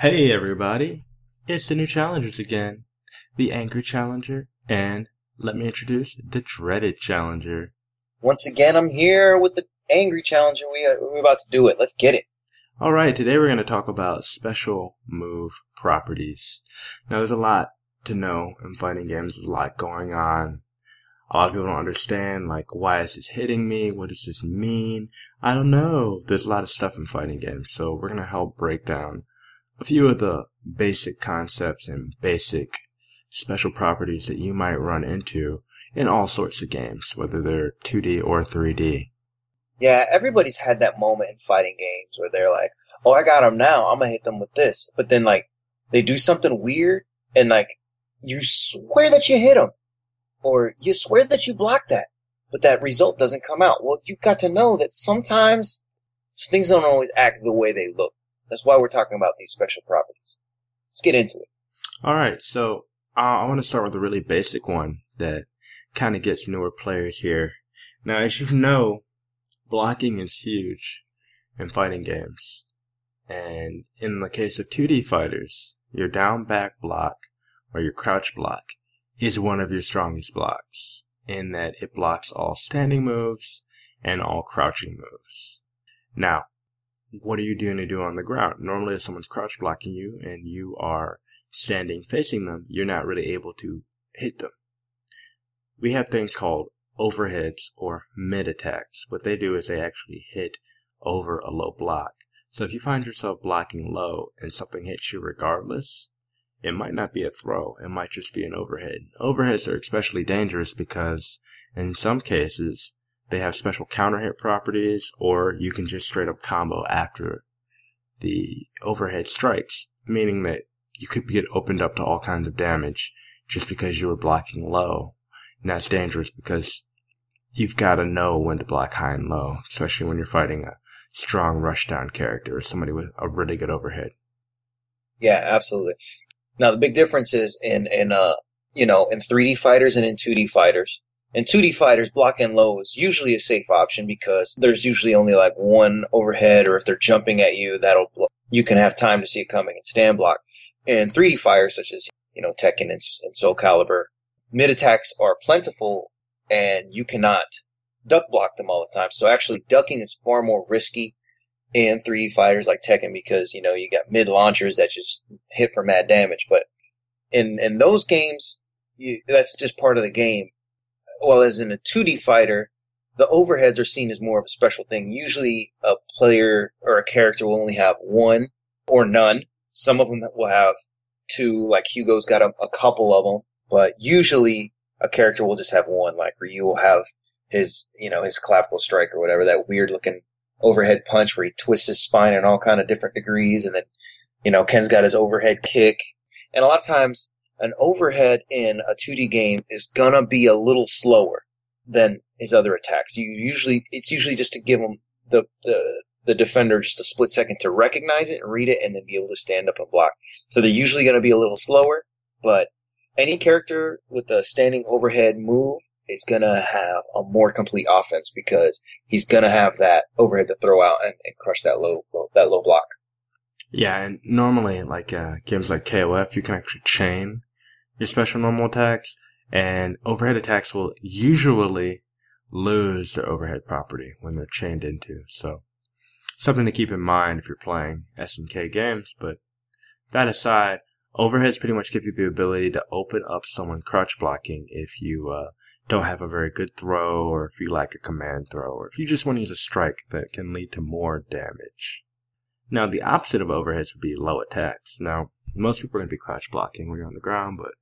Hey everybody, it's the new challengers again. The Angry Challenger, and let me introduce the Dreaded Challenger. Once again, I'm here with the angry challenger. We are, we're about to do it. Let's get it. Alright, today we're going to talk about special move properties. Now there's a lot to know in fighting games, there's a lot going on. A lot of people don't understand, like, why is this hitting me? What does this mean? I don't know. There's a lot of stuff in fighting games, so we're going to help break down a few of the basic concepts and basic special properties that you might run into in all sorts of games, whether they're 2D or 3D. Yeah, everybody's had that moment in fighting games where they're like, "Oh, I got them now. I'm gonna hit them with this," but then like they do something weird, and like you swear that you hit them, or you swear that you blocked that, but that result doesn't come out. Well, you've got to know that sometimes things don't always act the way they look. That's why we're talking about these special properties. Let's get into it. All right, so uh, I want to start with a really basic one that kind of gets newer players here. Now, as you know, blocking is huge in fighting games. And in the case of 2D fighters, your down back block or your crouch block is one of your strongest blocks in that it blocks all standing moves and all crouching moves. Now, what are you doing to do on the ground? Normally, if someone's crouch blocking you and you are standing facing them, you're not really able to hit them. We have things called overheads or mid attacks. What they do is they actually hit over a low block. So if you find yourself blocking low and something hits you regardless, it might not be a throw. It might just be an overhead. Overheads are especially dangerous because in some cases, they have special counter hit properties or you can just straight up combo after the overhead strikes, meaning that you could get opened up to all kinds of damage just because you were blocking low. And that's dangerous because you've got to know when to block high and low, especially when you're fighting a strong rushdown character or somebody with a really good overhead. Yeah, absolutely. Now the big difference is in in uh you know in 3D fighters and in 2D fighters. In 2D fighters, block and low is usually a safe option because there's usually only like one overhead, or if they're jumping at you, that'll you can have time to see it coming and stand block. And 3D fighters, such as you know Tekken and, and Soul Calibur, mid attacks are plentiful and you cannot duck block them all the time. So actually, ducking is far more risky in 3D fighters like Tekken because you know you got mid launchers that just hit for mad damage. But in in those games, you, that's just part of the game. Well, as in a 2D fighter, the overheads are seen as more of a special thing. Usually, a player or a character will only have one or none. Some of them will have two, like Hugo's got a, a couple of them, but usually a character will just have one. Like Ryu will have his, you know, his clavicle strike or whatever, that weird looking overhead punch where he twists his spine in all kind of different degrees, and then, you know, Ken's got his overhead kick. And a lot of times, an overhead in a 2D game is gonna be a little slower than his other attacks. You usually, it's usually just to give him the, the, the defender just a split second to recognize it and read it and then be able to stand up and block. So they're usually going to be a little slower, but any character with a standing overhead move is going to have a more complete offense because he's going to have that overhead to throw out and, and crush that low, low, that low block. Yeah, and normally, like uh, games like KOF, you can actually chain your special normal attacks, and overhead attacks will usually lose their overhead property when they're chained into. So, something to keep in mind if you're playing SNK games. But that aside, overheads pretty much give you the ability to open up someone crouch blocking if you uh, don't have a very good throw, or if you lack a command throw, or if you just want to use a strike that can lead to more damage. Now, the opposite of overheads would be low attacks. Now, most people are going to be crouch blocking when you're on the ground, but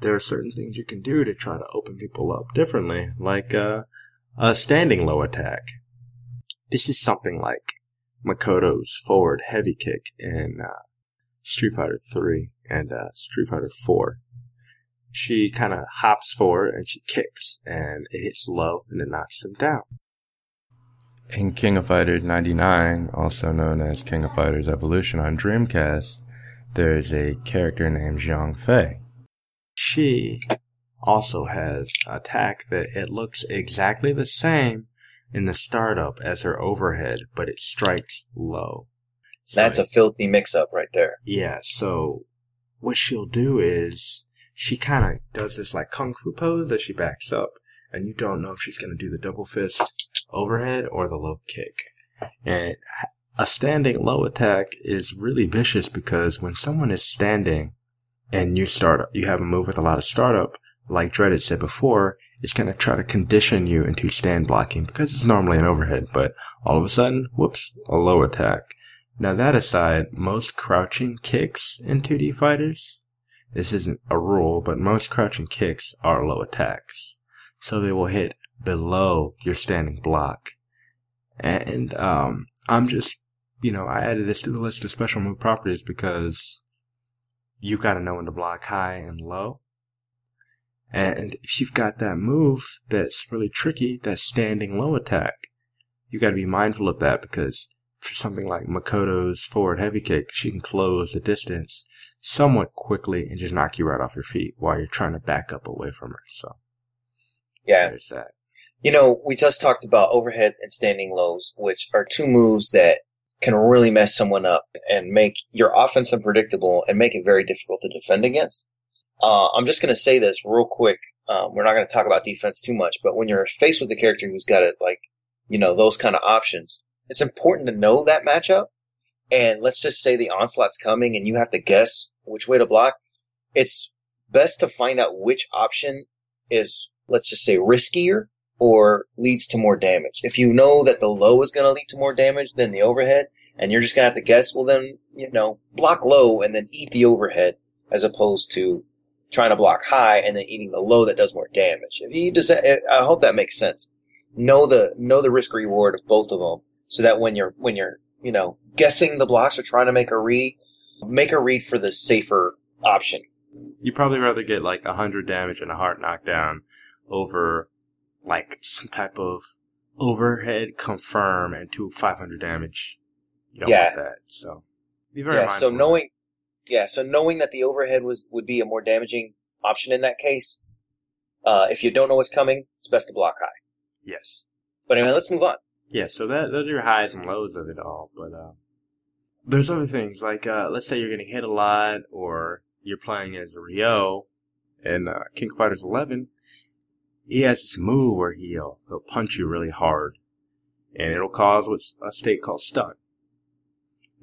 there are certain things you can do to try to open people up differently, like uh, a standing low attack. This is something like Makoto's forward heavy kick in uh, Street Fighter 3 and uh, Street Fighter 4. She kind of hops forward and she kicks, and it hits low and it knocks them down. In King of Fighters 99, also known as King of Fighters Evolution on Dreamcast, there is a character named Xiangfei. She also has attack that it looks exactly the same in the startup as her overhead, but it strikes low. So That's a filthy mix-up right there. Yeah, so what she'll do is she kind of does this like kung fu pose that she backs up, and you don't know if she's going to do the double fist overhead or the low kick. And a standing low attack is really vicious because when someone is standing and you start, you have a move with a lot of startup, like Dreaded said before, it's going to try to condition you into stand blocking because it's normally an overhead, but all of a sudden, whoops, a low attack. Now that aside, most crouching kicks in 2D fighters, this isn't a rule, but most crouching kicks are low attacks. So they will hit below your standing block. And, um, I'm just, you know, I added this to the list of special move properties because you gotta know when to block high and low. And if you've got that move that's really tricky, that standing low attack, you gotta be mindful of that because for something like Makoto's forward heavy kick, she can close the distance somewhat quickly and just knock you right off your feet while you're trying to back up away from her. So Yeah. there's that. You know, we just talked about overheads and standing lows, which are two moves that can really mess someone up and make your offense unpredictable and make it very difficult to defend against. Uh, I'm just going to say this real quick. Um, we're not going to talk about defense too much, but when you're faced with a character who's got it, like, you know, those kind of options, it's important to know that matchup. And let's just say the onslaught's coming and you have to guess which way to block. It's best to find out which option is, let's just say, riskier or leads to more damage. If you know that the low is going to lead to more damage than the overhead, and you're just going to have to guess, well then, you know, block low and then eat the overhead as opposed to trying to block high and then eating the low that does more damage. If you just, eh, I hope that makes sense. Know the, know the risk reward of both of them so that when you're, when you're, you know, guessing the blocks or trying to make a read, make a read for the safer option. You'd probably rather get like a hundred damage and a heart knockdown over like some type of overhead confirm and two 500 damage. You don't Yeah. that. So be very yeah. So knowing, yeah. So knowing that the overhead was would be a more damaging option in that case. Uh, if you don't know what's coming, it's best to block high. Yes. But anyway, let's move on. Yeah, so that those are your highs and lows of it all. But uh, there's other things like uh, let's say you're getting hit a lot, or you're playing as Ryo in uh, King Fighters 11. He has this move where he'll he'll punch you really hard, and it'll cause what's a state called stun.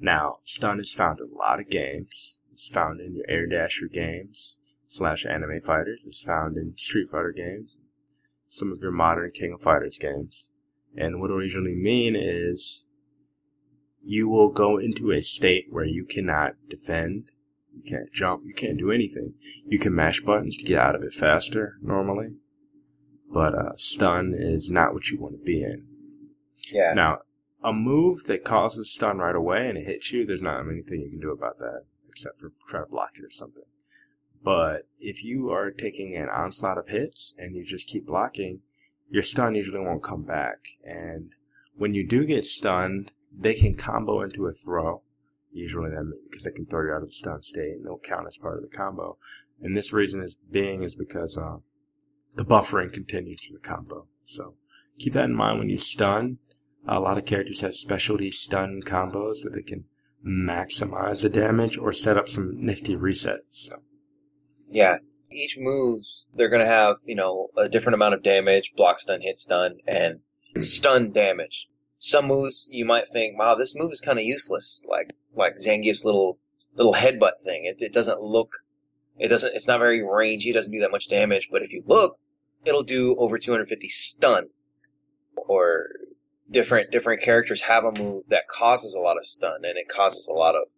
Now, stun is found in a lot of games. It's found in your Air Dasher games slash Anime Fighters. It's found in Street Fighter games, some of your modern King of Fighters games. And what it'll usually mean is you will go into a state where you cannot defend, you can't jump, you can't do anything. You can mash buttons to get out of it faster normally, but uh, stun is not what you want to be in. Yeah. Now, a move that causes stun right away and it hits you, there's not anything you can do about that except for try to block it or something. But if you are taking an onslaught of hits and you just keep blocking, your stun usually won't come back. And when you do get stunned, they can combo into a throw. Usually that because they can throw you out of the stun state and it'll count as part of the combo. And this reason is being is because uh, the buffering continues for the combo. So keep that in mind when you stun. A lot of characters have specialty stun combos that they can maximize the damage or set up some nifty resets. So Yeah. Each move, they're going to have, you know, a different amount of damage, block stun, hit stun, and stun damage. Some moves you might think, wow, this move is kind of useless. Like, like Zangief's little, little headbutt thing. It, it doesn't look, it doesn't, it's not very rangy. It doesn't do that much damage. But if you look, it'll do over 250 stun. Or different, different characters have a move that causes a lot of stun and it causes a lot of,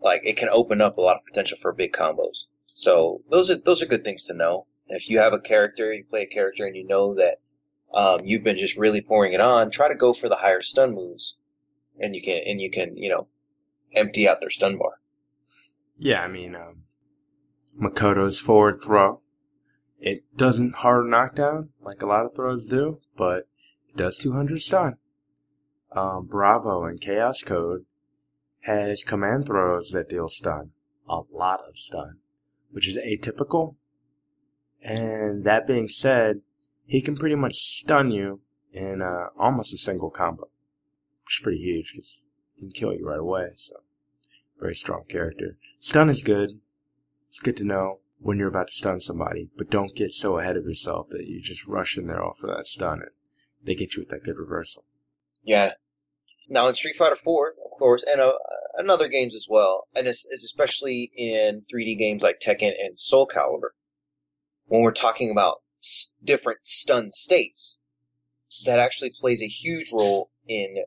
like, it can open up a lot of potential for big combos. So those are those are good things to know. If you have a character, you play a character, and you know that um, you've been just really pouring it on, try to go for the higher stun moves, and you can and you can you know empty out their stun bar. Yeah, I mean, um, Makoto's forward throw. It doesn't hard knockdown like a lot of throws do, but it does 200 stun. Um, Bravo and Chaos Code has command throws that deal stun. A lot of stun, which is atypical. And that being said, he can pretty much stun you in uh, almost a single combo, which is pretty huge because he can kill you right away. So, very strong character. Stun is good. It's good to know when you're about to stun somebody, but don't get so ahead of yourself that you just rush in there off of that stun and they get you with that good reversal. Yeah. Now in Street Fighter 4, of course, and uh, and other games as well, and it's, it's especially in 3D games like Tekken and Soul Calibur, when we're talking about s- different stun states, that actually plays a huge role in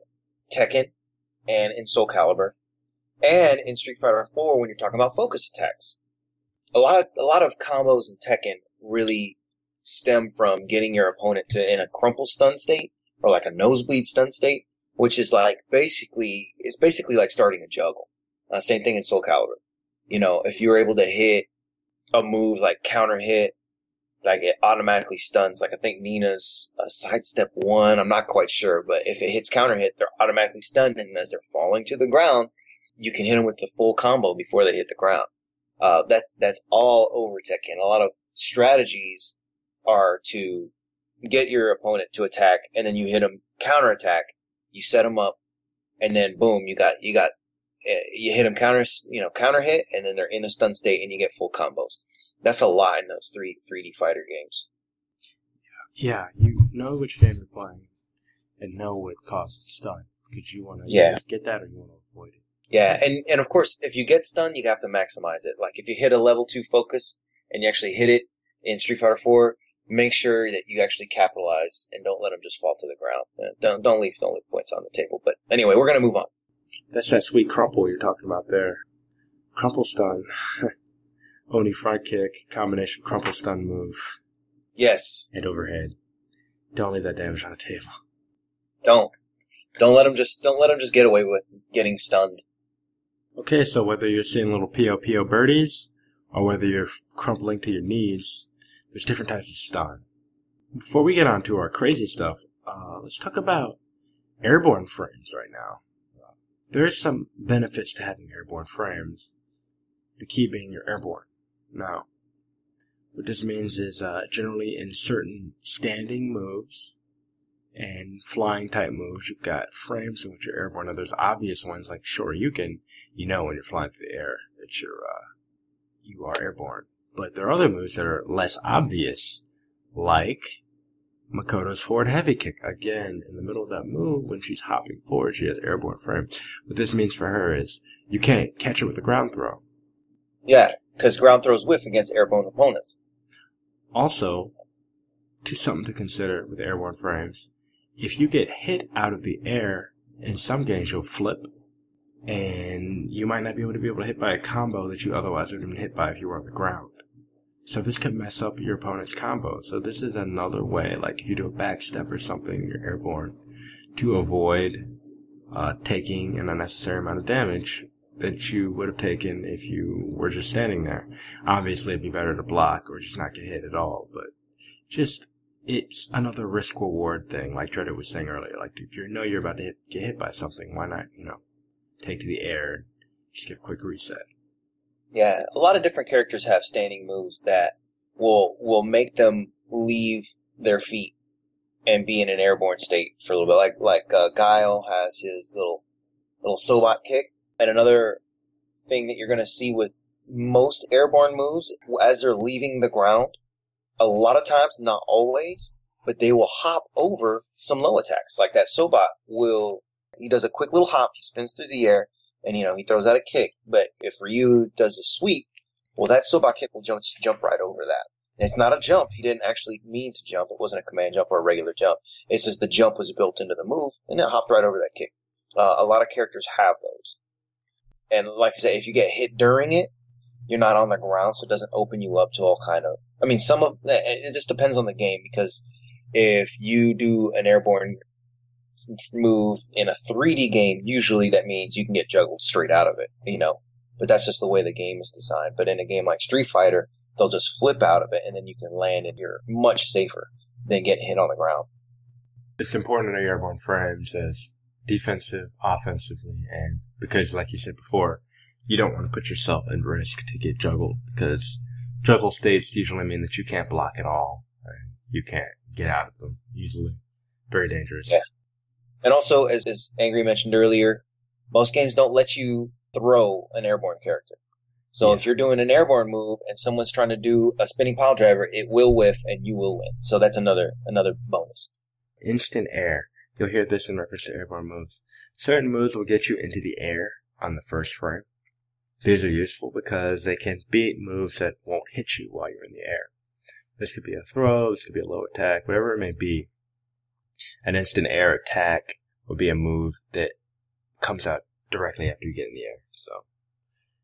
Tekken and in Soul Calibur, and in Street Fighter 4 when you're talking about focus attacks. A lot of a lot of combos in Tekken really stem from getting your opponent to in a crumple stun state or like a nosebleed stun state, which is like basically it's basically like starting a juggle. Uh, same thing in Soul Calibur. You know, if you're able to hit a move like counter hit, like it automatically stuns. Like I think Nina's uh, sidestep one. I'm not quite sure, but if it hits counter hit, they're automatically stunned, and as they're falling to the ground, you can hit them with the full combo before they hit the ground. Uh, that's that's all over Tekken. A lot of strategies are to get your opponent to attack, and then you hit them counter attack. You set them up, and then boom, you got you got eh, you hit them counter you know counter hit, and then they're in a stun state, and you get full combos. That's a lot in those three 3D fighter games. Yeah, you know which game you're playing and know what causes stun because you want to Yeah. get that or you want to avoid it. Yeah, and and of course, if you get stunned, you have to maximize it. Like if you hit a level two focus and you actually hit it in Street Fighter Four, make sure that you actually capitalize and don't let them just fall to the ground. Uh, Don't don't leave don't leave points on the table. But anyway, we're gonna move on. That's that sweet crumple you're talking about there. Crumple stun. Oni front kick, combination crumple stun move, Yes, head overhead. Don't leave that damage on the table. don't don't let them just don't let them just get away with getting stunned. Okay, so whether you're seeing little POPO birdies or whether you're crumpling to your knees, there's different types of stun. Before we get on to our crazy stuff, uh, let's talk about airborne frames right now. There's some benefits to having airborne frames. The key being you're airborne. Now, what this means is uh, generally in certain standing moves and flying type moves, you've got frames in which you're airborne. Now, there's obvious ones like Shoryuken. You can you know when you're flying through the air that you're uh, you are airborne. But there are other moves that are less obvious, like Makoto's forward heavy kick. Again, in the middle of that move, when she's hopping forward, she has airborne frames. What this means for her is you can't catch her with a ground throw. Yeah, because ground throws whiff against airborne opponents. Also, to something to consider with airborne frames, if you get hit out of the air, in some games you'll flip, and you might not be able to be able to hit by a combo that you otherwise would have been hit by if you were on the ground. So this could mess up your opponent's combo. So this is another way, like if you do a backstep or something, you're airborne, to avoid uh, taking an unnecessary amount of damage that you would have taken if you were just standing there. Obviously, it'd be better to block or just not get hit at all, but just it's another risk reward thing, like Dreaded was saying earlier. Like if you know you're about to hit, get hit by something, why not, you know, take to the air and just get a quick reset. Yeah, a lot of different characters have standing moves that will will make them leave their feet and be in an airborne state for a little bit. Like like uh, Guile has his little little Sobat kick, and another thing that you're going to see with most airborne moves as they're leaving the ground, a lot of times, not always, but they will hop over some low attacks. Like that Sobat will he does a quick little hop, he spins through the air, and you know he throws out a kick. But if Ryu does a sweep, well, that Sobat kick will jump jump right over that. And it's not a jump. He didn't actually mean to jump. It wasn't a command jump or a regular jump. It's just the jump was built into the move, and it hopped right over that kick. Uh, a lot of characters have those. And like I say, if you get hit during it, you're not on the ground, so it doesn't open you up to all kind of. I mean, some of eh, eh, it just depends on the game because if you do an airborne move in a 3D game, usually that means you can get juggled straight out of it, you know. But that's just the way the game is designed. But in a game like Street Fighter, they'll just flip out of it and then you can land and you're much safer than getting hit on the ground. It's important to know airborne frames as defensive, offensively, and because, like you said before, you don't want to put yourself at risk to get juggled because juggle states usually mean that you can't block at all. And you can't get out of them easily. Very dangerous. Yeah. And also, as, as Angry mentioned earlier, Most games don't let you throw an airborne character. So Yeah. if you're doing an airborne move and someone's trying to do a spinning pile driver, it will whiff and you will win. So that's another another bonus. Instant air. You'll hear this in reference to airborne moves. Certain moves will get you into the air on the first frame. These are useful because they can beat moves that won't hit you while you're in the air. This could be a throw, this could be a low attack, whatever it may be. An instant air attack would be a move that comes out directly after you get in the air. So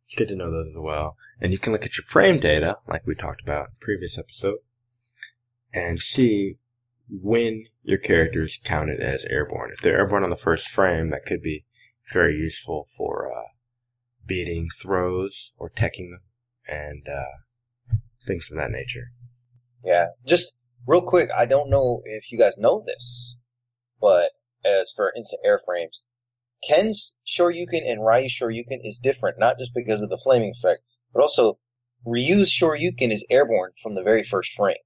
it's good to know those as well. And you can look at your frame data, like we talked about in previous episode, and see when your character is counted as airborne. If they're airborne on the first frame, that could be very useful for uh, beating throws or teching them and uh, things of that nature. Yeah. Just real quick, I don't know if you guys know this, but as for instant airframes, Ken's Shoryuken and Ryu's Shoryuken is different, not just because of the flaming effect, but also Ryu's Shoryuken is airborne from the very first frame.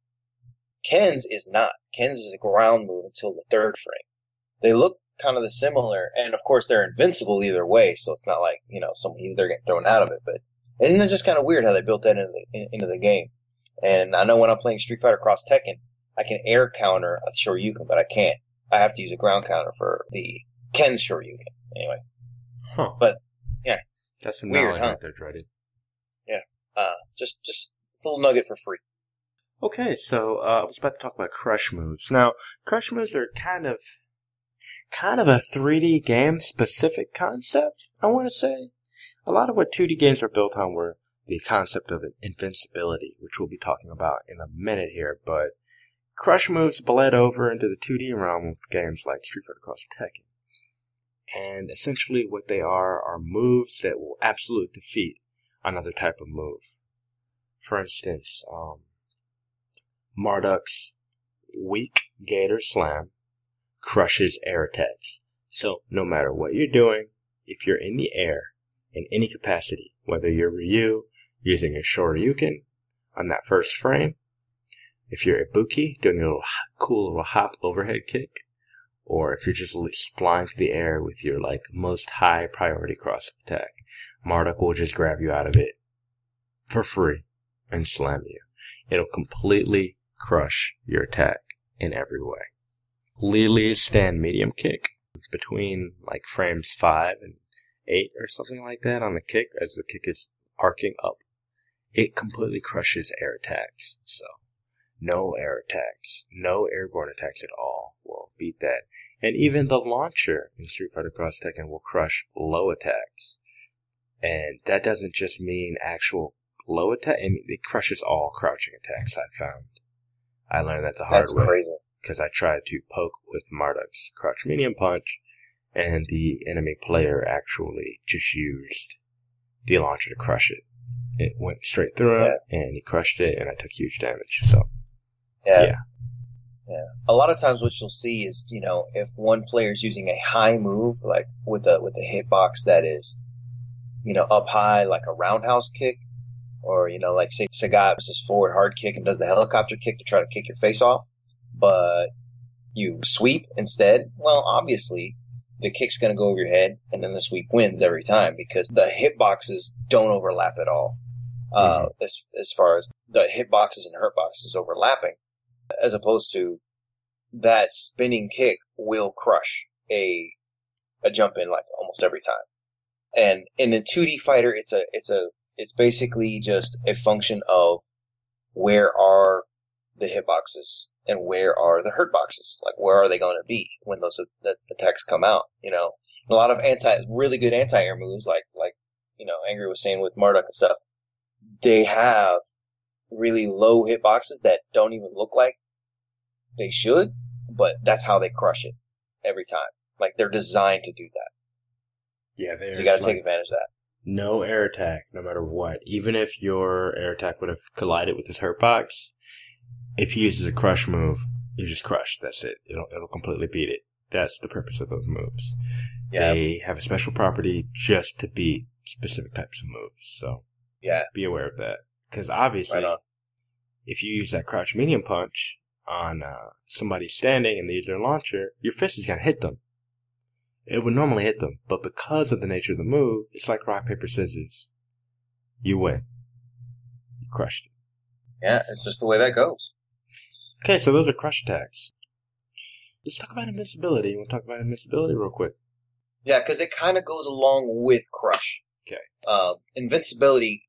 Ken's is not. Ken's is a ground move until the third frame. They look kind of the similar, and of course they're invincible either way, so it's not like, you know, some they're getting thrown out of it, but isn't it just kind of weird how they built that into the, in, into the game? And I know when I'm playing Street Fighter Cross Tekken, I can air counter a Shoryuken, but I can't. I have to use a ground counter for the Ken's Shoryuken. Anyway, Huh. But, yeah. That's some Weird, huh? right there, Dreddy. uh, just just it's a little nugget for free. Okay, so uh, I was about to talk about crush moves. Now, crush moves are kind of, kind of a 3D game specific concept. I want to say a lot of what 2D games are built on were the concept of invincibility, which we'll be talking about in a minute here. But crush moves bled over into the 2D realm with games like Street Fighter Cross Tekken. And essentially, what they are are moves that will absolute defeat another type of move. For instance, um, Marduk's weak Gator Slam crushes air attacks. So no matter what you're doing, if you're in the air in any capacity, whether you're Ryu using a Shoryuken on that first frame, if you're Ibuki doing a little cool little hop overhead kick, or if you're just flying through the air with your like most high priority cross attack, Marduk will just grab you out of it for free and slam you. It'll completely crush your attack in every way. Lily's stand medium kick between like frames five and eight or something like that on the kick as the kick is arcing up. It completely crushes air attacks. So no air attacks, no airborne attacks at all will beat that. And even the launcher in Street Fighter Cross Tekken will crush low attacks. And that doesn't just mean actual low attack, I mean, it crushes all crouching attacks I found. I learned that the hard That's way crazy. Because I tried to poke with Marduk's crouch medium punch, and the enemy player actually just used the launcher to crush it. It went straight through him, and he crushed it, and I took huge damage. So, Yeah. Yeah. Yeah. A lot of times what you'll see is, you know, if one player is using a high move, like with a, with a hitbox that is, you know, up high, like a roundhouse kick, or, you know, like say Sagat his forward hard kick and does the helicopter kick to try to kick your face off, but you sweep instead, well, obviously the kick's going to go over your head and then the sweep wins every time because the hitboxes don't overlap at all. Uh, as, as far as the hitboxes and hurtboxes overlapping as opposed to that spinning kick will crush a a jump in like almost every time. And in a 2D fighter, it's a it's a it's basically just a function of where are the hitboxes and where are the hurt boxes? Like where are they going to be when those the attacks come out? You know, a lot of anti really good anti air moves like like you know Angry was saying with Marduk and stuff. They have really low hitboxes that don't even look like they should, but that's how they crush it every time. Like they're designed to do that. yeah, there's So you got to like take advantage of that. no air attack, no matter what. Even if your air attack would have collided with his hurt box, if he uses a crush move, you just crush. That's it. It'll it'll completely beat it. That's the purpose of those moves. Yeah, They have a special property just to beat specific types of moves. So yeah, be aware of that. Because obviously, Right if you use that crouch medium punch on uh, somebody standing and they use their launcher, your fist is going to hit them. it would normally hit them, but because of the nature of the move, it's like rock, paper, scissors. You win. You crushed it. Yeah, it's just the way that goes. Okay, so those are crush attacks. Let's talk about invincibility. We'll talk about invincibility real quick. Yeah, because it kind of goes along with crush. Okay. Uh, invincibility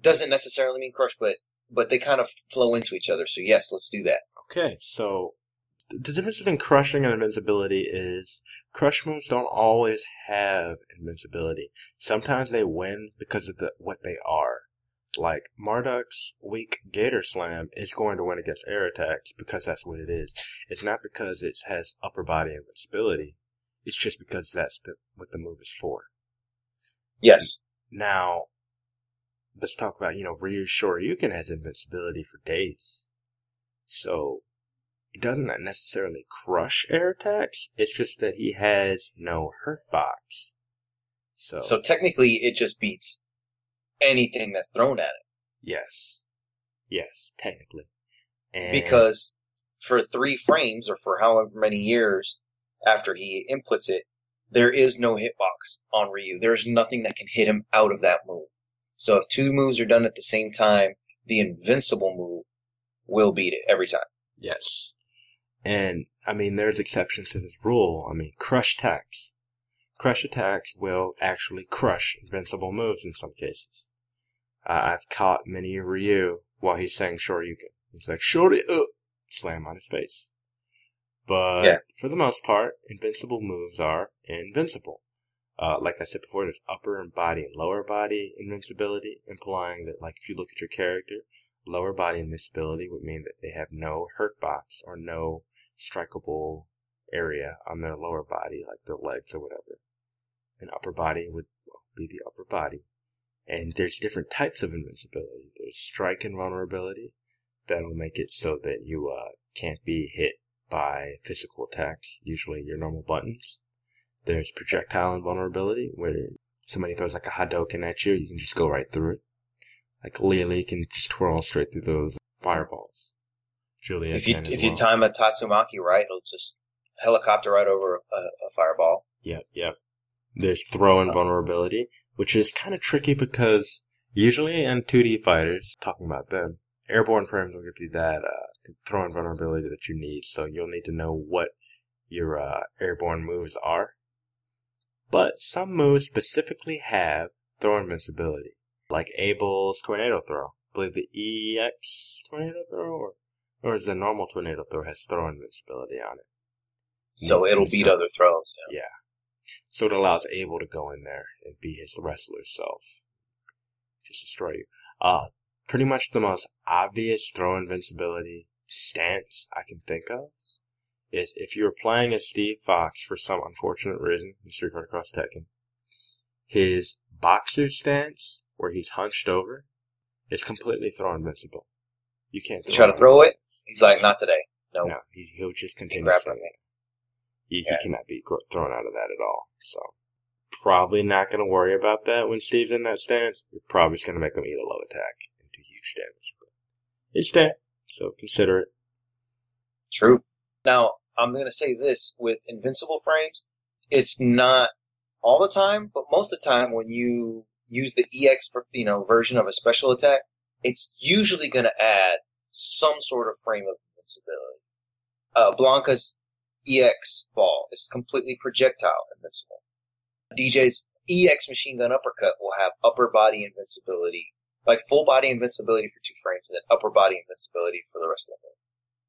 doesn't necessarily mean crush, but but they kind of flow into each other. So yes, let's do that. Okay, so the difference between crushing and invincibility is crush moves don't always have invincibility. Sometimes they win because of the, what they are. Like Marduk's weak Gator Slam is going to win against air attacks because that's what it is. It's not because it has upper body invincibility. It's just because that's the, what the move is for. Yes. Now, let's talk about, you know, Ryu Shoryuken has invincibility for days. So, it doesn't necessarily crush air attacks. It's just that he has no hurt box. So, So technically, it just beats anything that's thrown at it yes. Yes, technically. And because for three frames or for however many years after he inputs it, there is no hitbox on Ryu. There's nothing that can hit him out of that move. So if two moves are done at the same time, the invincible move will beat it every time. Yes. And, I mean, there's exceptions to this rule. I mean, crush attacks. Crush attacks will actually crush invincible moves in some cases. Uh, I've caught many Ryu while he's saying Shoryuken. He's like, Shorty, uh, slam on his face. But Yeah. for the most part, invincible moves are invincible. Uh, like I said before, there's upper and body and lower body invincibility, implying that, like, if you look at your character, lower body invincibility would mean that they have no hurt box or no strikeable area on their lower body, like their legs or whatever. And upper body would be the upper body. And there's different types of invincibility. There's strike invulnerability. That'll make it so that you uh, can't be hit by physical attacks, usually your normal buttons. There's projectile invulnerability, where somebody throws like a Hadoken at you, you can just go right through it. Like Lily can just twirl straight through those fireballs. Julia If you as you time a Tatsumaki right, it'll just helicopter right over a, a fireball. Yep, yep. There's throw invulnerability, which is kind of tricky because usually in 2D fighters, talking about them, airborne frames will give you that uh, throw invulnerability that you need. So you'll need to know what your uh, airborne moves are. But some moves specifically have throw invincibility, like Abel's tornado throw. I believe the EX tornado throw, or, or is the normal tornado throw has throw invincibility on it. So it'll beat other throws. Yeah. So it allows Abel to go in there and be his wrestler self. Just destroy you. Uh, pretty much the most obvious throw invincibility stance I can think of is if you were playing as Steve Fox for some unfortunate reason in Street Fighter Cross Tekken, his boxer stance, where he's hunched over, is completely throw invincible. You can't You try to throw it, he's like, not today. No. No, he, he'll just continue him. that. He, Yeah. he cannot be thrown out of that at all. So, probably not going to worry about that when Steve's in that stance. You're probably just going to make him eat a low attack and do huge damage. But it's there, so consider it. True. Now, I'm going to say this with invincible frames, it's not all the time, but most of the time when you use the EX for, you know, version of a special attack, it's usually going to add some sort of frame of invincibility. Uh, Blanka's EX ball is completely projectile invincible. DJ's EX machine gun uppercut will have upper body invincibility, like full body invincibility for two frames, and then upper body invincibility for the rest of the move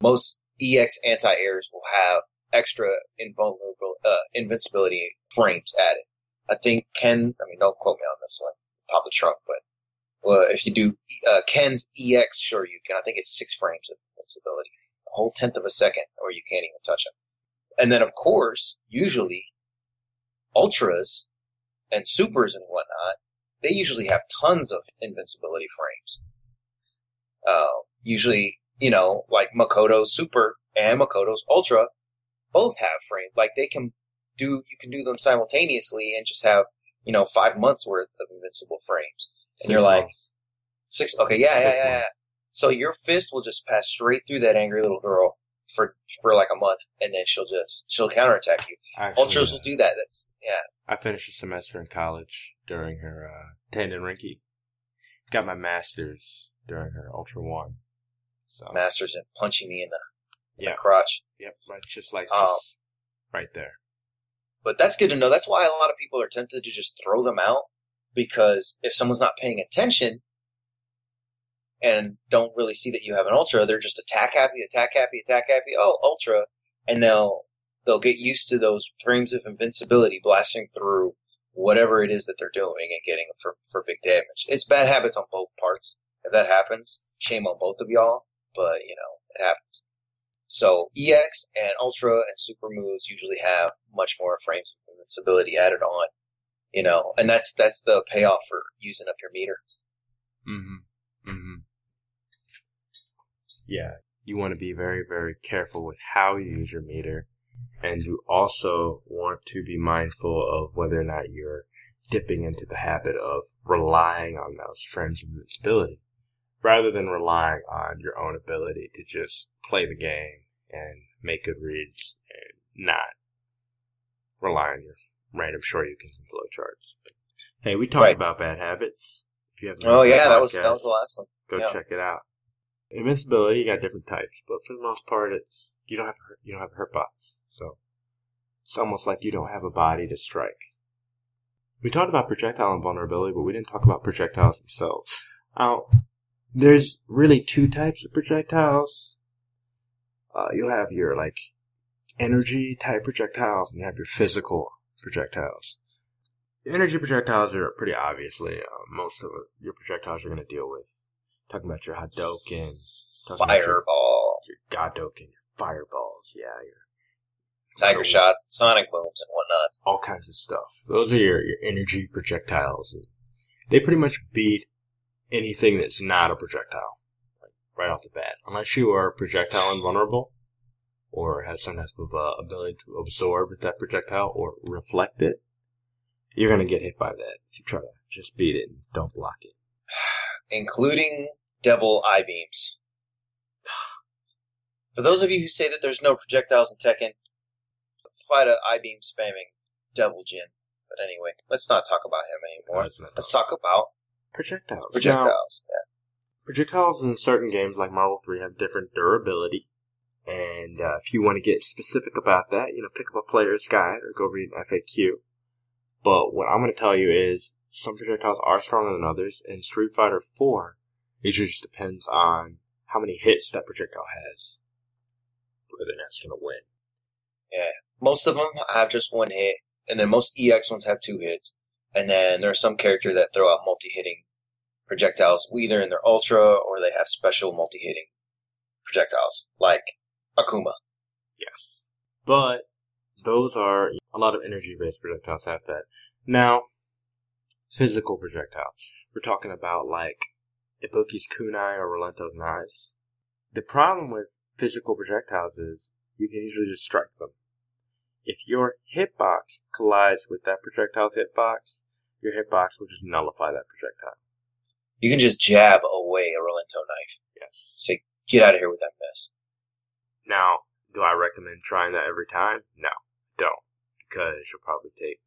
most EX anti-airs will have extra invulnerable uh, invincibility frames added. I think Ken, I mean, don't quote me on this one, pop the trunk, but well, if you do uh, Ken's EX, Shoryuken. I think it's six frames of invincibility, a whole tenth of a second, or you can't even touch him. And then, of course, usually ultras and supers and whatnot, they usually have tons of invincibility frames. Uh, usually, you know, like Makoto's Super and Makoto's Ultra both have frames. Like they can do, you can do them simultaneously and just have, you know, five months worth of invincible frames. And Six you're like, months. six, okay, yeah, yeah, yeah, yeah. So your fist will just pass straight through that angry little girl, for for like a month, and then she'll just she'll counterattack you. Actually, Ultras will do that. That's yeah. I finished a semester in college during her uh, Tanden Renki. Got my master's during her Ultra One. So Masters and punching me in the, in Yeah. the crotch. yep, right, just like Oh. just right there. But that's good to know. That's why a lot of people are tempted to just throw them out because if someone's not paying attention and don't really see that you have an ultra, they're just attack happy, attack happy, attack happy. Oh, ultra, and they'll they'll get used to those frames of invincibility blasting through whatever it is that they're doing and getting for for big damage. It's bad habits on both parts. If that happens, shame on both of y'all. But you know, it happens. So EX and Ultra and Super moves usually have much more frames of invincibility added on. You know, and that's that's the payoff for using up your meter. Mm-hmm. Mm-hmm. Yeah, you want to be very, very careful with how you use your meter, and you also want to be mindful of whether or not you're dipping into the habit of relying on those of invincibility, rather than relying on your own ability to just play the game and make good reads and not rely on your random shoryukens and flow charts. Hey, we talked Right. about bad habits. If you have Oh yeah, that was that was the last one. go Yeah. check it out. Invincibility, you got different types, but for the most part, it's you don't have you don't have a hurt box, so it's almost like you don't have a body to strike. We talked about projectile invulnerability, but we didn't talk about projectiles themselves. Now, there's really two types of projectiles. Uh, you'll have your like energy type projectiles, and you have your physical projectiles. Energy projectiles are pretty obviously uh, most of your projectiles you're going to deal with. Talking about your Hadoken, about your, Fireball, your Godoken, your fireballs, yeah, your Tiger shots, sonic booms, and whatnot. all kinds of stuff. Those are your, your energy projectiles. And they pretty much beat anything that's not a projectile, like right off the bat. Unless you are projectile invulnerable, or have some type of uh, ability to absorb that projectile or reflect it, you're gonna get hit by that if you try to just beat it and don't block it. including devil eye beams. For those of you who say that there's no projectiles in Tekken, fight a eye beam spamming devil Jin. But anyway, let's not talk about him anymore. Not- Let's talk about projectiles. Now, projectiles. Yeah. projectiles in certain games like Marvel 3 have different durability. And uh, if you want to get specific about that, you know, pick up a player's guide or go read an FAQ. But what I'm going to tell you is some projectiles are stronger than others. In Street Fighter 4, it usually just depends on how many hits that projectile has. Whether that's going to win. Yeah. Most of them have just one hit, and then most EX ones have two hits. And then there are some characters that throw out multi-hitting projectiles, either in their Ultra or they have special multi-hitting projectiles, like Akuma. Yes. But those are a lot of energy based projectiles have that. Now, physical projectiles. We're talking about like Ibuki's kunai or Rolento's knives. The problem with physical projectiles is you can usually just strike them. If your hitbox collides with that projectile's hitbox, your hitbox will just nullify that projectile. You can just jab away a Rolento knife. Yes. Say, get out of here with that mess. Now, do I recommend trying that every time? No, don't. Because you'll probably take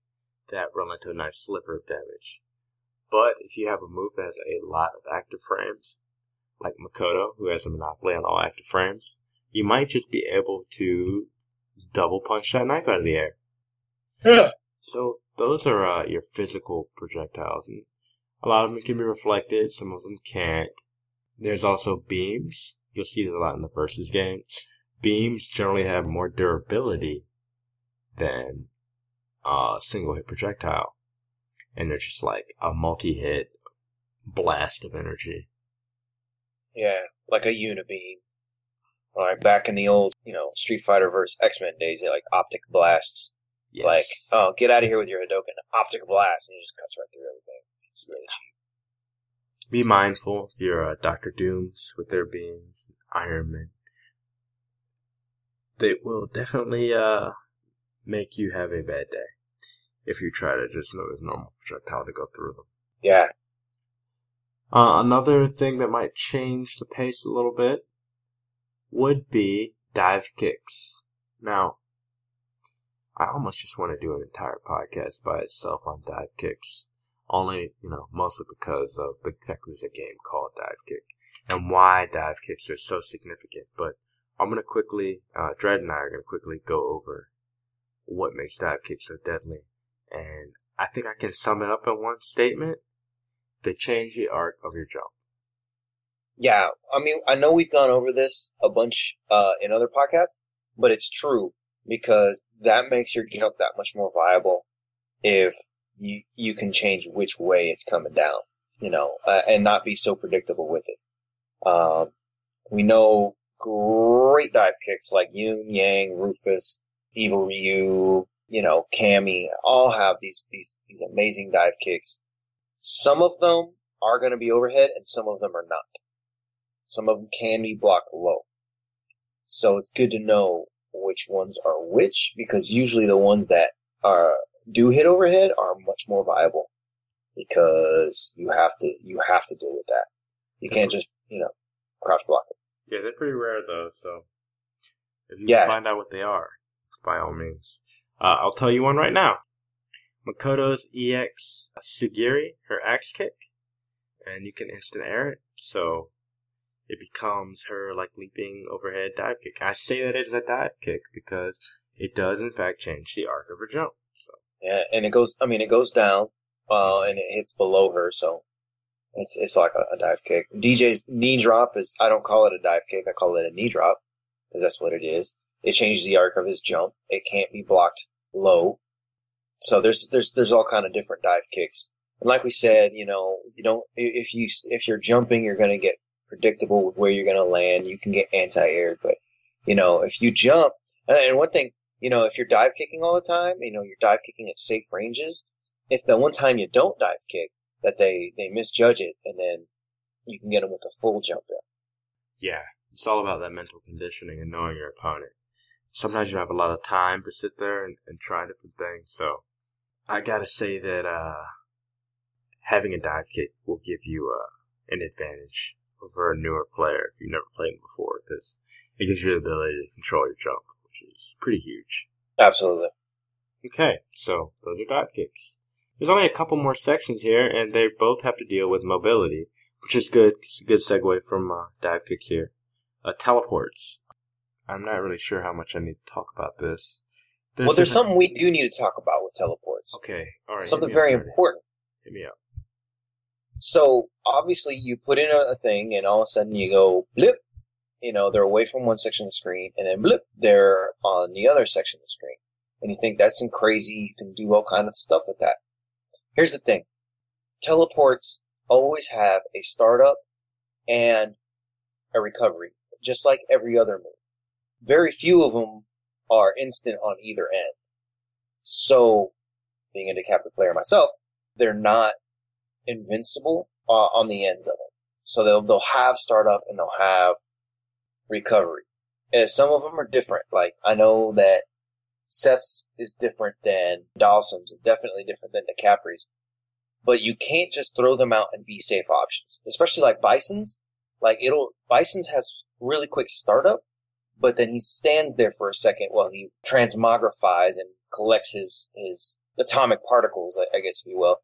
that Rolento knife sliver of damage. But if you have a move that has a lot of active frames, like Makoto, who has a monopoly on all active frames, you might just be able to double punch that knife out of the air. Yeah. So those are uh, your physical projectiles. And a lot of them can be reflected, some of them can't. There's also beams. You'll see this a lot in the versus games. Beams generally have more durability than a single hit projectile. And they're just like a multi hit blast of energy. Yeah, like a unibeam. Or like back in the old, you know, Street Fighter versus X Men days, they like optic blasts. Yes. Like, oh, get out of here with your Hadoken, optic blast, and it just cuts right through everything. It's really cheap. Be mindful. Your uh, Doctor Dooms with their beams, Iron Man. They will definitely uh, make you have a bad day if you try to just know a normal projectile to go through them. Yeah, Uh, another thing that might change the pace a little bit would be dive kicks. Now, I almost just want to do an entire podcast by itself on dive kicks. Only, you know, mostly because of the fact there's a game called Dive Kick and why dive kicks are so significant. But I'm going to quickly, uh, Dread and I are going to quickly go over what makes dive kicks so deadly. And I think I can sum it up in one statement. They change the arc of your jump. Yeah, I mean, I know we've gone over this a bunch uh, in other podcasts, but it's true because that makes your jump that much more viable if you you can change which way it's coming down, you know, uh, and not be so predictable with it. Um, we know great dive kicks like Yun Yang, Rufus, Evil Ryu, you know, Cammy, all have these these these amazing dive kicks. Some of them are going to be overhead, and some of them are not. Some of them can be blocked low. So it's good to know which ones are which because usually the ones that are do hit overhead are much more viable because you have to you have to deal with that. You can't just you know crouch block it. Yeah, they're pretty rare though. So if you Yeah. can find out what they are, by all means, uh, I'll tell you one right now. Makoto's EX Tsurugi, her axe kick, and you can instant air it, so it becomes her like leaping overhead dive kick. I say that it's a dive kick because it does in fact change the arc of her jump. So Yeah, and it goes. I mean, it goes down, uh, and it hits below her, so it's it's like a, a dive kick. DJ's knee drop is. I don't call it a dive kick. I call it a knee drop because that's what it is. It changes the arc of his jump. It can't be blocked low. So there's there's there's all kind of different dive kicks. And like we said, you know, you don't if you if you're jumping, you're going to get predictable with where you're going to land. You can get anti-air, but you know, if you jump, and one thing, you know, if you're dive kicking all the time, you know, you're dive kicking at safe ranges. It's the one time you don't dive kick that they they misjudge it, and then you can get them with a full jump in. yeah, it's all about that mental conditioning and knowing your opponent. Sometimes you have a lot of time to sit there and, and try different things, so I gotta say that uh, having a dive kick will give you uh, an advantage over a newer player if you've never played him before, because it gives you the ability to control your jump, which is pretty huge. Absolutely. Okay, so those are dive kicks. There's only a couple more sections here, and they both have to deal with mobility, which is good. It's a good segue from uh, dive kicks here. Uh, teleports. I'm not really sure how much I need to talk about this. This well, there's something we do need to talk about with teleports. Okay, all right. something very important. Hit me up. So obviously, you put in a, a thing, and all of a sudden you go blip. You know, they're away from one section of the screen, and then blip, they're on the other section of the screen. And you think that's some crazy. You can do all kind of stuff with that. Here's the thing: teleports always have a startup and a recovery, just like every other move. Very few of them are instant on either end. So, being a decapitated player myself, they're not invincible uh, on the ends of them. So they'll they'll have startup and they'll have recovery. And some of them are different. Like I know that Seth's is different than Dhalsim's, definitely different than Decapre's. But you can't just throw them out and be safe options, especially like Bison's. Like it'll Bison's has really quick startup, but then he stands there for a second while he transmogrifies and collects his his atomic particles, I guess if you will.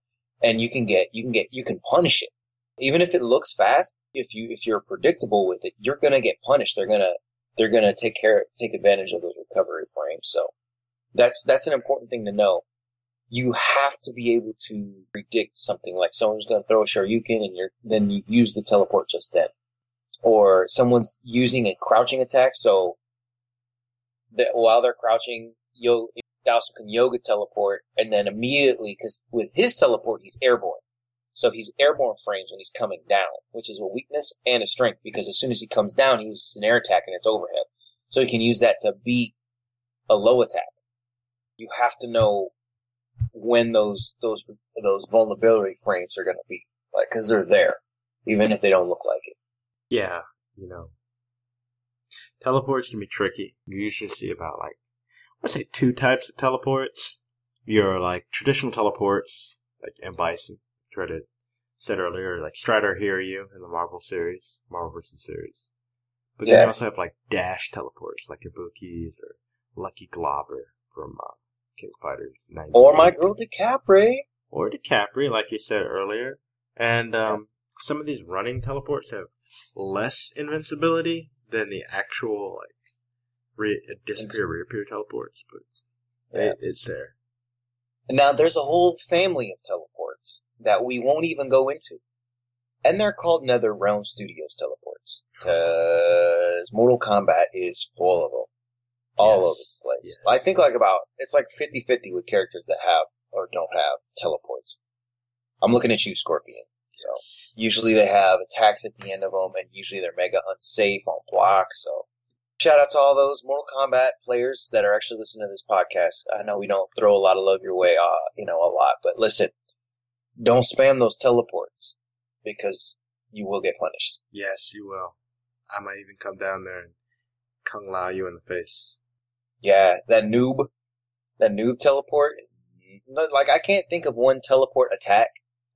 And you can get you can get you can punish it. Even if it looks fast if you if you're predictable with it you're gonna get punished. They're gonna they're gonna take care take advantage of those recovery frames. So that's that's an important thing to know. You have to be able to predict something. Like someone's gonna throw a shoryuken and you're then you use the teleport just then or someone's using a crouching attack so that while they're crouching you'll can yoga teleport, and then immediately, because with his teleport, he's airborne. So he's airborne frames when he's coming down, which is a weakness and a strength, because as soon as he comes down, he uses an air attack and it's overhead. So he can use that to beat a low attack. You have to know when those, those, those vulnerability frames are going to be, like, cause they're there, even if they don't look like it. Yeah, you know. Teleports can be tricky. You usually see about like, I'd say two types of teleports. Your like traditional teleports, like M. Bison, tried to said earlier, like Strider Hiryu in the Marvel series, Marvel vs. series. But then you also have like dash teleports, like Ibuki's or Lucky Glauber from uh, King Fighters 90. Or my girl Decapre. or Decapre, like you said earlier. And um, some of these running teleports have less invincibility than the actual like re- disappear reappear teleports, but Yeah. it, it's there. And now there's a whole family of teleports that we won't even go into. And they're called Nether Realm Studios teleports. Because Mortal Kombat is full of them. All Yes. over the place. Yes. I think like about, it's like 50-50 with characters that have or don't have teleports. I'm looking at you, Scorpion. So usually they have attacks at the end of them, and usually they're mega unsafe on block. So shout out to all those Mortal Kombat players that are actually listening to this podcast. I know we don't throw a lot of love your way, uh, you know, a lot, but listen, don't spam those teleports because you will get punished. Yes, you will. I might even come down there and kung lao you in the face. Yeah, that noob, that noob teleport. Like I can't think of one teleport attack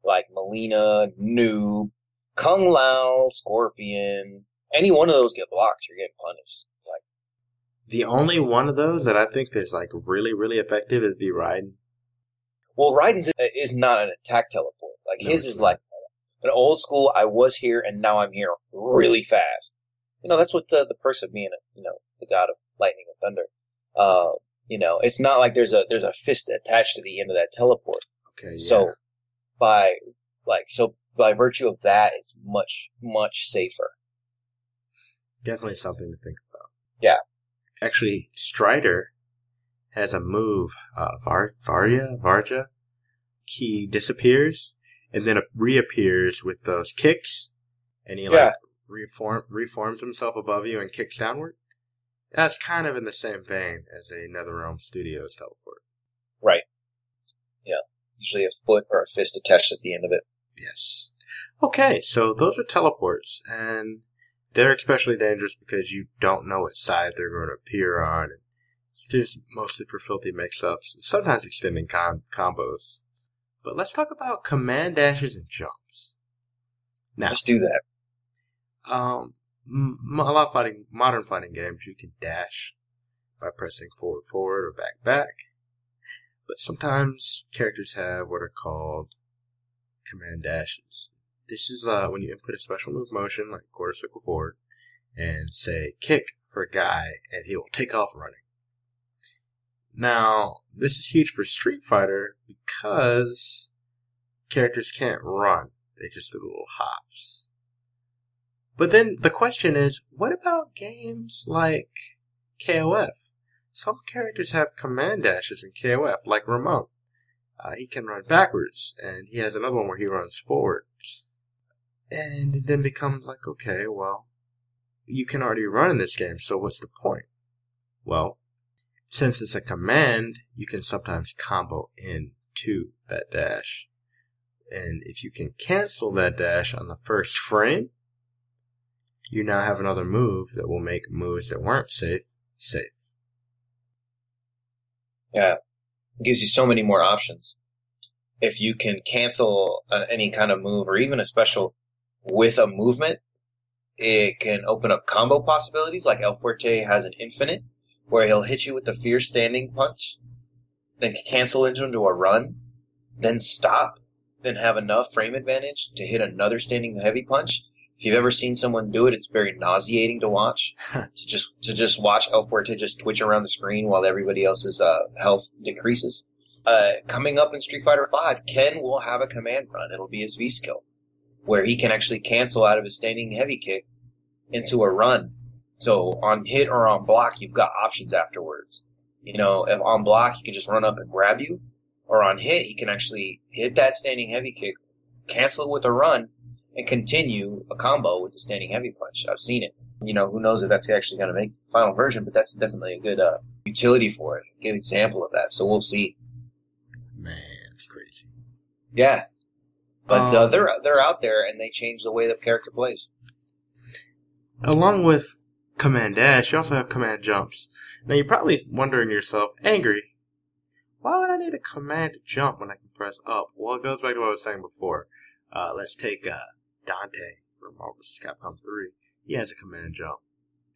like Mileena, noob, Kung Lao, Scorpion. Any one of those get blocked, you're getting punished. Like The only one of those that I think is like really, really effective is the Raiden. Well, Raiden's is not an attack teleport. Like No, his is not. like an old school. I was here and now I'm here really fast. You know, that's what the, the person being, a, you know, the god of lightning and thunder. Uh, you know, it's not like there's a there's a fist attached to the end of that teleport. Okay, yeah. By like so by virtue of that, it's much much safer. definitely something to think about. Yeah. Actually, Strider has a move, uh, Var- Varya, Varja. He disappears and then reappears with those kicks, and he Yeah. like reform reforms himself above you and kicks downward. That's kind of in the same vein as a NetherRealm Studios teleport. Right. Yeah. Usually a foot or a fist attached at the end of it. Yes. Okay, so those are teleports, and they're especially dangerous because you don't know what side they're going to appear on. It's just mostly for filthy mix-ups, and sometimes extending com- combos. But let's talk about command dashes and jumps. Now, Let's do that. um, m- a lot of fighting, modern fighting games, you can dash by pressing forward, forward, or back, back. But sometimes characters have what are called command dashes. This is uh, when you input a special move motion, like quarter circle forward, and say kick for a guy, and he will take off running. Now, this is huge for Street Fighter because characters can't run; they just do little hops. But then the question is, what about games like KOF? Some characters have command dashes in KOF, like Ramon. Uh, he can run backwards, and he has another one where he runs forwards. And it then becomes like, okay, well, you can already run in this game, so what's the point? Well, since it's a command, you can sometimes combo into that dash. And if you can cancel that dash on the first frame, you now have another move that will make moves that weren't safe, safe. Yeah. It gives you so many more options. If you can cancel uh, any kind of move or even a special with a movement, it can open up combo possibilities. Like El Fuerte has an infinite where he'll hit you with the fear standing punch, then cancel into a run, then stop, then have enough frame advantage to hit another standing heavy punch. If you've ever seen someone do it, it's very nauseating to watch. to just to just watch El Fuerte just twitch around the screen while everybody else's uh, health decreases. Uh, coming up in Street Fighter Five, Ken will have a command run. It'll be his V skill, where he can actually cancel out of his standing heavy kick into a run. So on hit or on block, you've got options afterwards. You know, if on block, he can just run up and grab you, or on hit, he can actually hit that standing heavy kick, cancel it with a run, and continue a combo with the standing heavy punch. I've seen it. You know, who knows if that's actually going to make the final version, but that's definitely a good uh, utility for it. Good example of that. So we'll see. Man, it's crazy. Yeah, but uh, Um, they're they're out there and they change the way the character plays. Along with command dash, you also have command jumps. Now you're probably wondering yourself, angry, why would I need a command to jump when I can press up? Well, it goes back to what I was saying before. Uh, let's take uh, Dante from Marvel vs. Capcom 3. He has a command jump.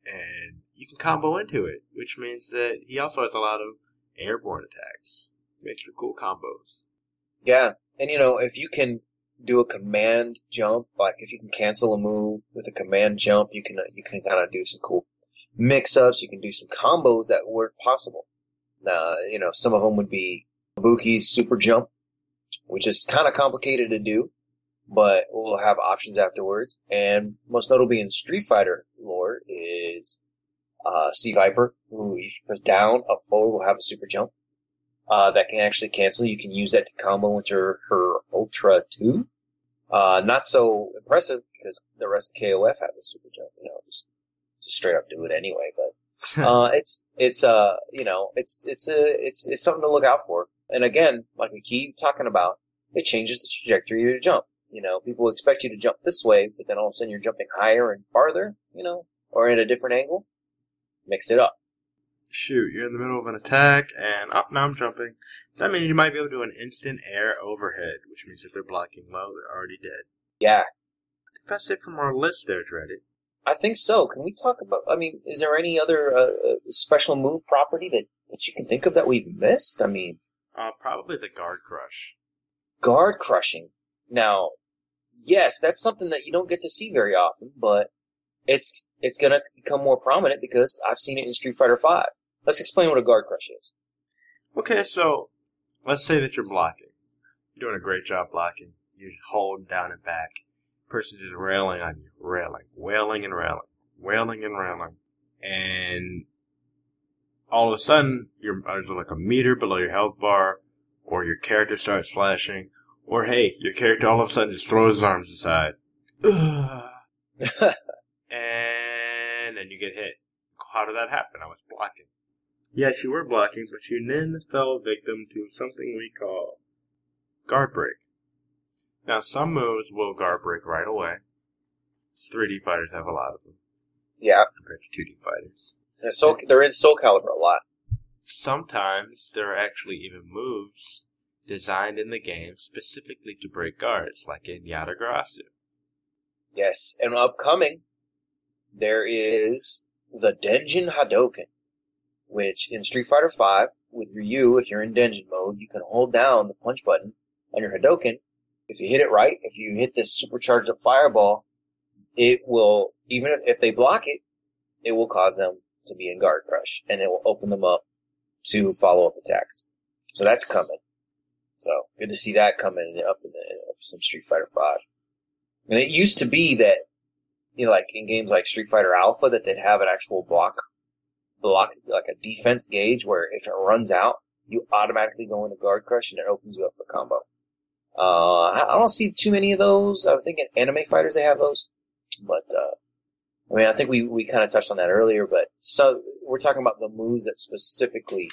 and you can combo into it, which means that he also has a lot of airborne attacks. Makes for cool combos. Yeah, and you know if you can do a command jump, like if you can cancel a move with a command jump, you can you can kind of do some cool mix ups. You can do some combos that weren't possible. Now, you know, some of them would be Ibuki's super jump, which is kind of complicated to do, but we'll have options afterwards. And most notably in Street Fighter lore is uh, C Viper, who if you press down, up forward, will have a super jump. Uh, that can actually cancel. You can use that to combo into her, her Ultra 2. Uh, not so impressive because the rest of KOF has a super jump, you know, just, just straight up do it anyway, but, uh, it's, it's, uh, you know, it's, it's a, it's, it's something to look out for. And again, like we keep talking about, it changes the trajectory of your jump. You know, people expect you to jump this way, but then all of a sudden you're jumping higher and farther, you know, or at a different angle. Mix it up. Shoot, you're in the middle of an attack, and up now I'm jumping. That means you might be able to do an instant air overhead, which means if they're blocking low, they're already dead. Yeah, I think that's it from our list there, Dreaded. I think so. Can we talk about? I mean, is there any other uh, uh, special move property that that you can think of that we've missed? I mean, Uh, probably the guard crush. guard crushing. Now, yes, that's something that you don't get to see very often, but it's it's gonna become more prominent because I've seen it in Street Fighter Five. Let's explain what a guard crush is. Okay, so let's say that you're blocking. You're doing a great job blocking. You hold down and back. Person is railing on you, railing, wailing and railing, wailing and railing, and all of a sudden you're there's like a meter below your health bar, or your character starts flashing, or hey, your character all of a sudden just throws his arms aside, and then you get hit. How did that happen? I was blocking. Yes, you were blocking, but you then fell victim to something we call guard break. Now, some moves will guard break right away. 3D fighters have a lot of them yeah, compared to 2D fighters. they're, Soul, they're in Soul Calibur a lot. Sometimes there are actually even moves designed in the game specifically to break guards, like in Yatagarasu. Yes, and upcoming there is the Denjin Hadoken, which in Street Fighter V with Ryu, if you're in Denjin mode, you can hold down the punch button on your Hadoken. If you hit it right, if you hit this supercharged up fireball, it will even if they block it, it will cause them to be in guard crush, and it will open them up to follow up attacks. So that's coming. So good to see that coming up in, the, up some Street Fighter Five. And it used to be that, you know, like in games like Street Fighter Alpha, that they'd have an actual block, block, like a defense gauge where if it runs out, you automatically go into guard crush and it opens you up for combo. Uh, I don't see too many of those. I think in anime fighters they have those, but uh, I mean, I think we we kind of touched on that earlier. But so we're talking about the moves that specifically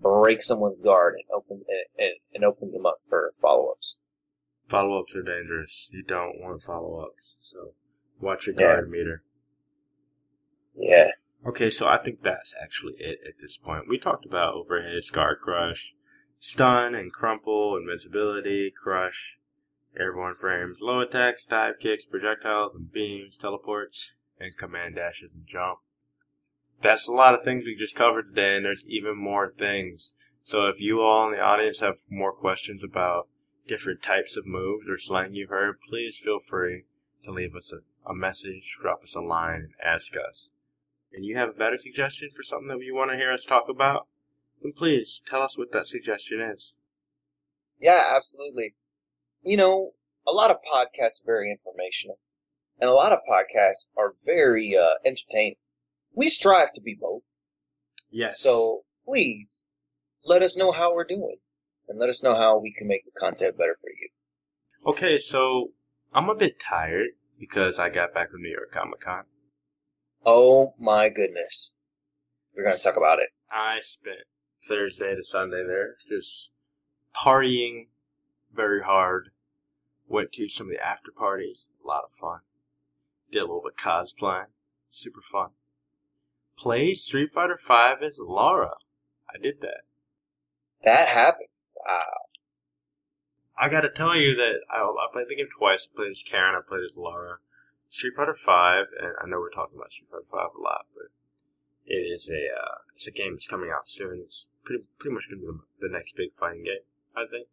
break someone's guard and open and, and, opens them up for follow ups. Follow ups are dangerous. You don't want follow ups, so watch your Yeah. guard meter. Yeah, Okay, so I think that's actually it at this point. We talked about overheads, guard crush, stun and crumple, invincibility, crush, airborne frames, low attacks, dive kicks, projectiles and beams, teleports, and command dashes and jump. That's a lot of things we just covered today, and there's even more things. So if you all in the audience have more questions about different types of moves or slang you've heard, please feel free to leave us a, a message, drop us a line, and ask us and you have a better suggestion for something that you want to hear us talk about, then please tell us what that suggestion is. yeah, absolutely. You know, a lot of podcasts are very informational, and a lot of podcasts are very uh, entertaining. We strive to be both. Yes. So please let us know how we're doing, and let us know how we can make the content better for you. okay, so I'm a bit tired because I got back from New York Comic Con. Oh my goodness, we're going to talk about it. I spent Thursday to Sunday there just partying very hard. Went to some of the after parties, a lot of fun. Did a little bit of cosplaying, super fun. Played Street Fighter V as Laura. I did that. That happened. Wow. I gotta tell you that I, I played the game twice. I played as Karin, I played as Laura. Street Fighter Five, and I know we're talking about Street Fighter Five a lot, but It is a uh, it's a game that's coming out soon. It's pretty pretty much gonna be the, the next big fighting game, I think.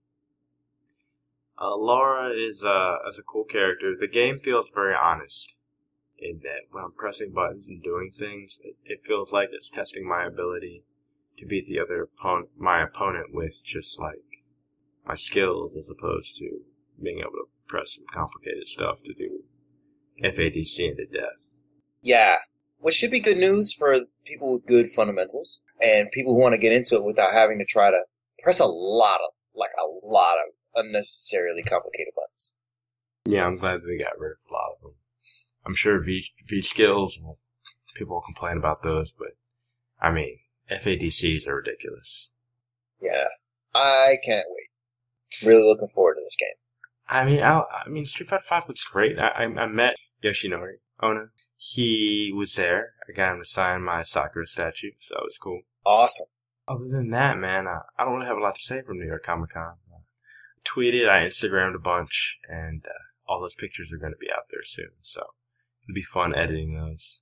Uh, Laura is uh, as a cool character. The game feels very honest in that when I'm pressing buttons and doing things, it, it feels like it's testing my ability to beat the other opponent, my opponent with just like my skills as opposed to being able to press some complicated stuff to do FADC into death. Yeah, which should be good news for people with good fundamentals and people who want to get into it without having to try to press a lot of, like a lot of unnecessarily complicated buttons. Yeah, I'm glad they got rid of a lot of them. I'm sure V V skills will, people will complain about those, but I mean FADCs are ridiculous. Yeah, I can't wait. Really looking forward to this game. I mean, I, I mean, Street Fighter Five looks great. I, I, I met Yoshinori Ono. He was there. I got him to sign my Sakura statue, so that was cool. Awesome. Other than that, man, I, I don't really have a lot to say from New York Comic Con. I tweeted, I Instagrammed a bunch, and uh, all those pictures are going to be out there soon. So it'll be fun editing those.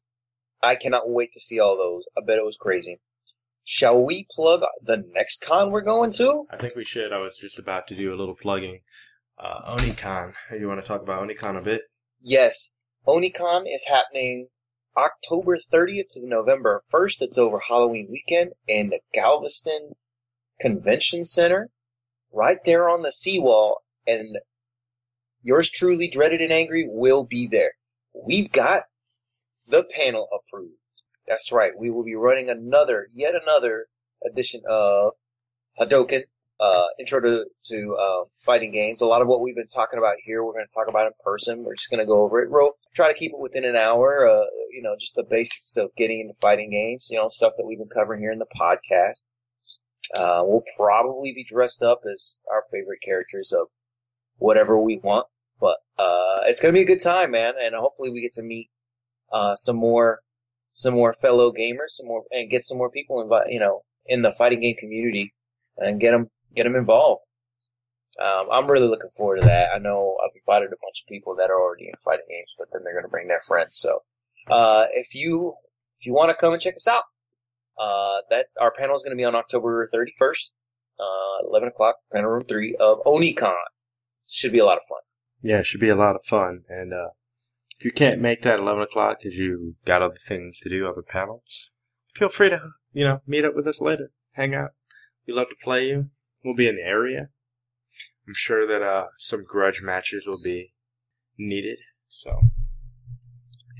I cannot wait to see all those. I bet it was crazy. Shall we plug the next con we're going to? I think we should. I was just about to do a little plugging. Uh, OniCon. You want to talk about OniCon a bit? Yes. OniCon is happening October 30th to November 1st. It's over Halloween weekend in the Galveston Convention Center, right there on the seawall. And yours truly, Dreaded and Angry, will be there. We've got the panel approved. That's right. We will be running another, yet another edition of Hadoken, uh, intro to, to uh, fighting games. A lot of what we've been talking about here, we're going to talk about in person. We're just going to go over it. We'll try to keep it within an hour. Uh, you know, just the basics of getting into fighting games. You know, stuff that we've been covering here in the podcast. Uh, we'll probably be dressed up as our favorite characters of whatever we want. But uh, it's to be a good time, man, and hopefully we get to meet uh, some more some more fellow gamers, some more, and get some more people involved, you know, in the fighting game community, and get them get them involved. Um, I'm really looking forward to that. I know I've invited a bunch of people that are already in fighting games, but then they're going to bring their friends. So, uh, if you if you want to come and check us out, uh, that our panel is going to be on October 31st, uh, 11 o'clock, panel room three of OniCon. Should be a lot of fun. Yeah, it should be a lot of fun. And uh, if you can't make that 11 o'clock because you got other things to do, other panels, feel free to, you know, meet up with us later. Hang out. We'd love to play you. We'll be in the area. I'm sure that uh, some grudge matches will be needed. So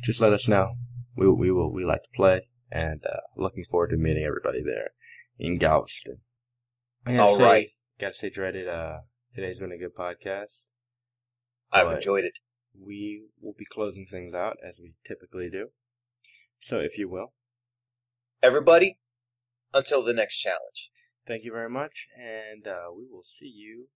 just let us know. We, we will, we like to play and uh, looking forward to meeting everybody there in Galveston. All say, right. Gotta say, Dreaded, uh, today's been a good podcast. I've enjoyed it. we will be closing things out as we typically do. So, if you will, Everybody, until the next challenge. thank you very much, and uh, we will see you